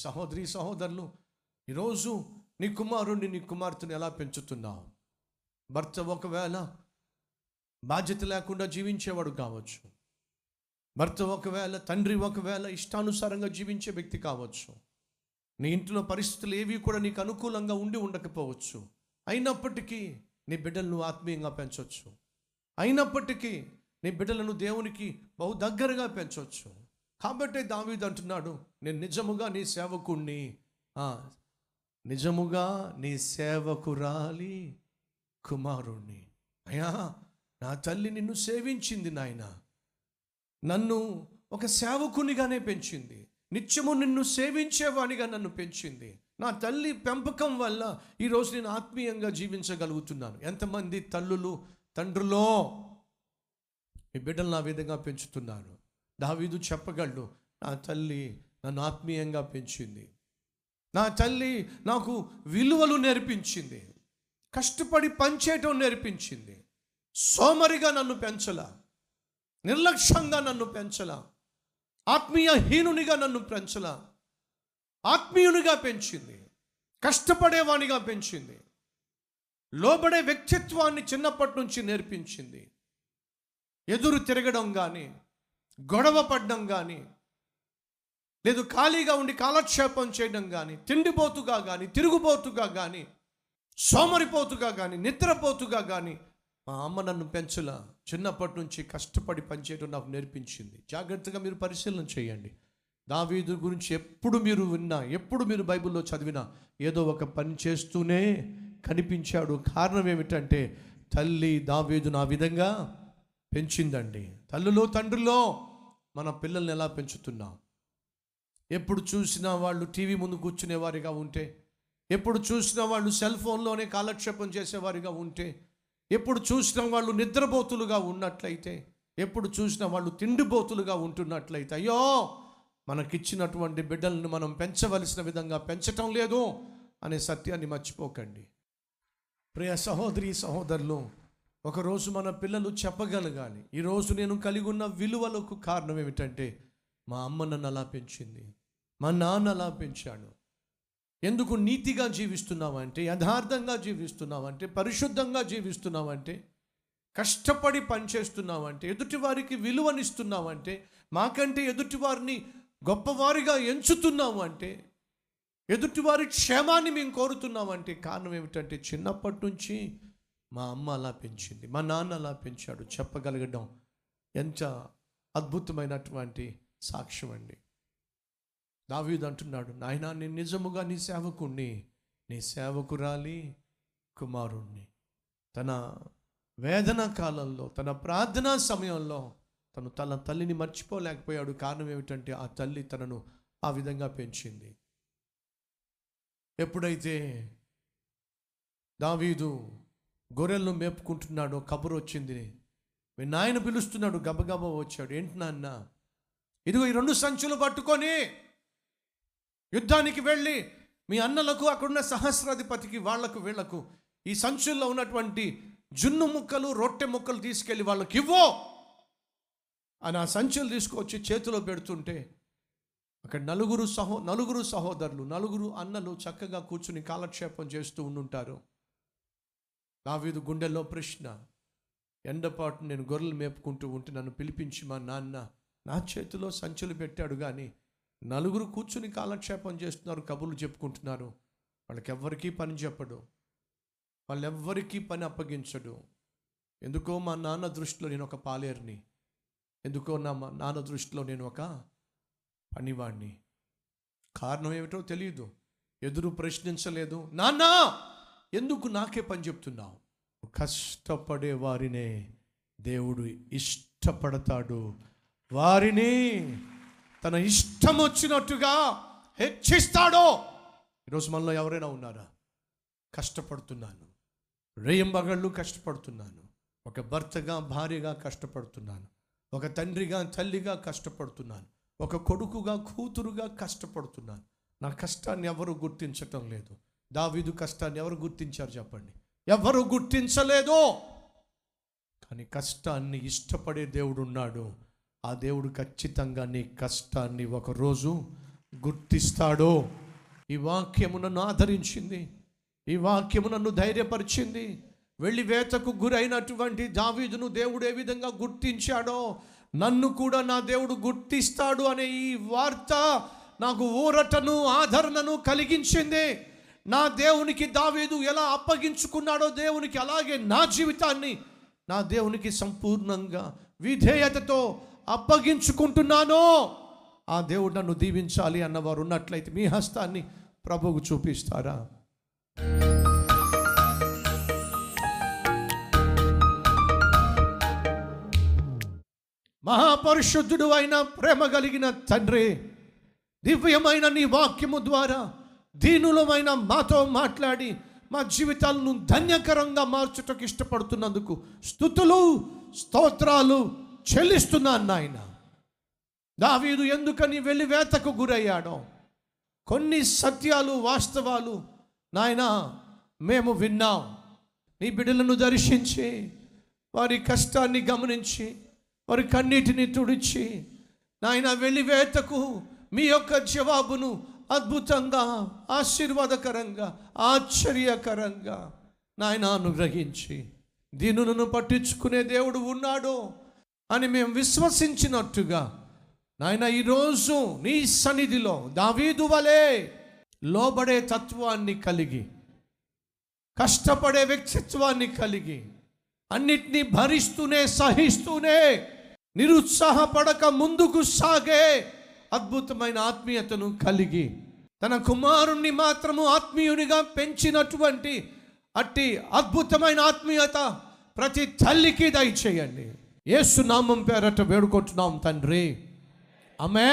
సహోదరి సహోదరులు ఈరోజు నీ కుమారుణ్ణి నీ కుమార్తెను ఎలా పెంచుతున్నావు? భర్త ఒకవేళ బాధ్యత లేకుండా జీవించేవాడు కావచ్చు. భర్త ఒకవేళ తండ్రి ఒకవేళ ఇష్టానుసారంగా జీవించే వ్యక్తి కావచ్చు. నీ ఇంట్లో పరిస్థితులు ఏవి కూడా నీకు అనుకూలంగా ఉండి ఉండకపోవచ్చు. అయినప్పటికీ నీ బిడ్డలను ఆత్మీయంగా పెంచవచ్చు అయినప్పటికీ నీ బిడ్డలను దేవునికి బహు దగ్గరగా పెంచవచ్చు కాబట్టి దావీదు అంటున్నాడు నేను నిజముగా నీ సేవకుణ్ణి నిజముగా నీ సేవకురాలి కుమారుణ్ణి. అయ్యా నా తల్లి నిన్ను సేవించింది నాయన. నన్ను ఒక సేవకునిగానే పెంచింది. నిత్యము నిన్ను సేవించేవాడిగా నన్ను పెంచింది. నా తల్లి పెంపకం వల్ల ఈరోజు నేను ఆత్మీయంగా జీవించగలుగుతున్నాను. ఎంతమంది తల్లులు తండ్రులో ఈ బిడ్డలు నా విధంగా పెంచుతున్నాను దావీదు చెప్పగలడు నా తల్లి నన్ను ఆత్మీయంగా పెంచింది. నా తల్లి నాకు విలువలు నేర్పించింది. కష్టపడి పనిచేయటం నేర్పించింది. సోమరిగా నన్ను పెంచలా. నిర్లక్ష్యంగా నన్ను పెంచలా. ఆత్మీయ హీనునిగా నన్ను పెంచలా. ఆత్మీయునిగా పెంచింది. కష్టపడేవానిగా పెంచింది. లోబడే వ్యక్తిత్వాన్ని చిన్నప్పటి నుంచి నేర్పించింది. ఎదురు తిరగడం కానీ గొడవ పడడం కానీ లేదు ఖాళీగా ఉండి కాలక్షేపం చేయడం కానీ తిండిపోతుగా కానీ తిరుగుబోతుగా కానీ సోమరిపోతుగా కానీ నిద్రపోతుగా కానీ మా అమ్మ నన్ను పెంచలా. చిన్నప్పటి నుంచి కష్టపడి పనిచేయడం నాకు నేర్పించింది. జాగ్రత్తగా మీరు పరిశీలన చేయండి. దావీదు గురించి ఎప్పుడు మీరు విన్నా ఎప్పుడు మీరు బైబిల్లో చదివినా ఏదో ఒక పని చేస్తూనే కనిపించాడు. కారణం ఏమిటంటే తల్లి దావీదును ఆ విధంగా పెంచిందండి. తల్లులో తండ్రిలో మన పిల్లల్ని ఎలా పెంచుతున్నాం? ఎప్పుడు చూసినా వాళ్ళు టీవీ ముందు కూర్చునేవారిగా ఉంటే ఎప్పుడు చూసినా వాళ్ళు సెల్ ఫోన్లోనే కాలక్షేపం చేసేవారిగా ఉంటే ఎప్పుడు చూసినా వాళ్ళు నిద్రపోతులుగా ఉన్నట్లయితే ఎప్పుడు చూసినా వాళ్ళు తిండిపోతులుగా ఉంటున్నట్లయితే అయ్యో! మనకిచ్చినటువంటి బిడ్డలను మనం పెంచవలసిన విధంగా పెంచటం లేదు అనే సత్యాన్ని మర్చిపోకండి. ప్రియ సహోదరి సహోదరులు ఒకరోజు మన పిల్లలు చెప్పగలగాలి. ఈరోజు నేను కలిగి ఉన్న విలువలకు కారణం ఏమిటంటే మా అమ్మ నన్ను అలా పెంచింది మా నాన్న అలా పెంచాడు. ఎందుకు నీతిగా జీవిస్తున్నావంటే యథార్థంగా జీవిస్తున్నావంటే పరిశుద్ధంగా జీవిస్తున్నావంటే కష్టపడి పనిచేస్తున్నావంటే ఎదుటివారికి విలువనిస్తున్నావంటే మాకంటే ఎదుటివారిని గొప్పవారిగా ఎంచుతున్నావు అంటే ఎదుటివారి క్షేమాన్ని మేము కోరుతున్నామంటే కారణం ఏమిటంటే చిన్నప్పటి నుంచి మా అమ్మ అలా పెంచింది మా నాన్న అలా పెంచాడు. చెప్పగలగడం ఎంత అద్భుతమైనటువంటి సాక్ష్యం అండి. దావీదు అంటున్నాడు నాయన నేను నిజముగా నీ సేవకుణ్ణి నీ సేవకురాలి కుమారుణ్ణి. తన వేదన కాలంలో తన ప్రార్థనా సమయంలో తను తన తల్లిని మర్చిపోలేకపోయాడు. కారణం ఏమిటంటే ఆ తల్లి తనను ఆ విధంగా పెంచింది. ఎప్పుడైతే దావీదు గొర్రెలను మేపుకుంటున్నాడు కబురు వచ్చింది. మీ నాయన పిలుస్తున్నాడు గబగబా వచ్చాడు. ఏంటి నాన్న? ఇదిగో ఈ రెండు సంచులు పట్టుకొని యుద్ధానికి వెళ్ళి మీ అన్నలకు అక్కడున్న సహస్రాధిపతికి వాళ్ళకు వీళ్ళకు ఈ సంచుల్లో ఉన్నటువంటి జున్ను ముక్కలు రొట్టె ముక్కలు తీసుకెళ్ళి వాళ్ళకి ఇవ్వో అని ఆ సంచులు తీసుకొచ్చి చేతిలో పెడుతుంటే అక్కడ నలుగురు సహో నలుగురు సహోదరులు నలుగురు అన్నలు చక్కగా కూర్చుని కాలక్షేపం చేస్తూ ఉండుంటారు. దావీదు గుండెల్లో ప్రశ్న ఎండపాటు నేను గొర్రెలు మేపుకుంటూ ఉంటే నన్ను పిలిపించి మా నాన్న నా చేతిలో సంచులు పెట్టాడు కానీ నలుగురు కూర్చుని కాలక్షేపం చేస్తున్నారు కబుర్లు చెప్పుకుంటున్నారు. వాళ్ళకెవ్వరికీ పని చెప్పడు. వాళ్ళెవ్వరికీ పని అప్పగించడు. ఎందుకో మా నాన్న దృష్టిలో నేను ఒక పాలేరుని. ఎందుకో నా మా నాన్న దృష్టిలో నేను ఒక పనివాణ్ణి. కారణం ఏమిటో తెలియదు ఎదురు ప్రశ్నించలేదు. నాన్న! ఎందుకు నాకే పని చెప్తున్నావు? కష్టపడే వారినే దేవుడు ఇష్టపడతాడు. వారిని తన ఇష్టం వచ్చినట్టుగా హెచ్చిస్తాడో. ఈరోజు మనలో ఎవరైనా ఉన్నారా? కష్టపడుతున్నాను. రేయంబగళ్ళు కష్టపడుతున్నాను. ఒక భర్తగా భార్యగా కష్టపడుతున్నాను. ఒక తండ్రిగా తల్లిగా కష్టపడుతున్నాను. ఒక కొడుకుగా కూతురుగా కష్టపడుతున్నాను. నా కష్టాన్ని ఎవరు గుర్తించటం లేదు. దావీదు కష్టాన్ని ఎవరు గుర్తించారు చెప్పండి? ఎవరు గుర్తించలేదు. కానీ కష్టాన్ని ఇష్టపడే దేవుడు ఉన్నాడు. ఆ దేవుడు ఖచ్చితంగా నీ కష్టాన్ని ఒకరోజు గుర్తిస్తాడో. ఈ వాక్యము నన్ను ఆదరించింది. ఈ వాక్యము నన్ను ధైర్యపరిచింది. వెళ్ళి వేతకు గురైనటువంటి దావీదును దేవుడు ఏ విధంగా గుర్తించాడో నన్ను కూడా నా దేవుడు గుర్తిస్తాడు అనే ఈ వార్త నాకు ఊరటను ఆదరణను కలిగించింది. నా దేవునికి దావీదు ఎలా అప్పగించుకున్నాడో దేవునికి అలాగే నా జీవితాన్ని నా దేవునికి సంపూర్ణంగా విధేయతతో అప్పగించుకుంటున్నానో. ఆ దేవుడు నన్ను దీవించాలి అన్నవారు ఉన్నట్లయితే మీ హస్తాన్ని ప్రభువుకు చూపిస్తారా? మహాపరిశుద్ధుడు అయిన ప్రేమ కలిగిన తండ్రి దివ్యమైన నీ వాక్యము ద్వారా దీనులమైన మాతో మాట్లాడి మా జీవితాలను ధన్యకరంగా మార్చుటకు ఇష్టపడుతున్నందుకు స్థుతులు స్తోత్రాలు చెల్లిస్తున్నాను నాయన. దావీదు ఎందుకని వెళ్ళి వేతకు గురయ్యాడో? కొన్ని సత్యాలు వాస్తవాలు నాయన మేము విన్నాం. నీ బిడ్డలను దర్శించి వారి కష్టాన్ని గమనించి వారి కన్నీటిని తుడిచి నాయన వెళ్ళివేతకు మీ యొక్క జవాబును అద్భుతంగా ఆశీర్వాదకరంగా ఆశ్చర్యకరంగా నాయన అనుగ్రహించి దీనులను పట్టించుకునే దేవుడు ఉన్నాడు అని మేము విశ్వసించినట్టుగా నాయన ఈరోజు నీ సన్నిధిలో దావీదు వలే లోబడే తత్వాన్ని కలిగి కష్టపడే వ్యక్తిత్వాన్ని కలిగి అన్నిటినీ భరిస్తూనే సహిస్తూనే నిరుత్సాహపడక ముందుకు సాగే అద్భుతమైన ఆత్మీయతను కలిగి తన కుమారుణ్ణి మాత్రము ఆత్మీయునిగా పెంచినటువంటి అట్టి అద్భుతమైన ఆత్మీయత ప్రతి తల్లికి దయచేయండి. ఏసునామం పేరట వేడుకుంటున్నాం తండ్రి. ఆమె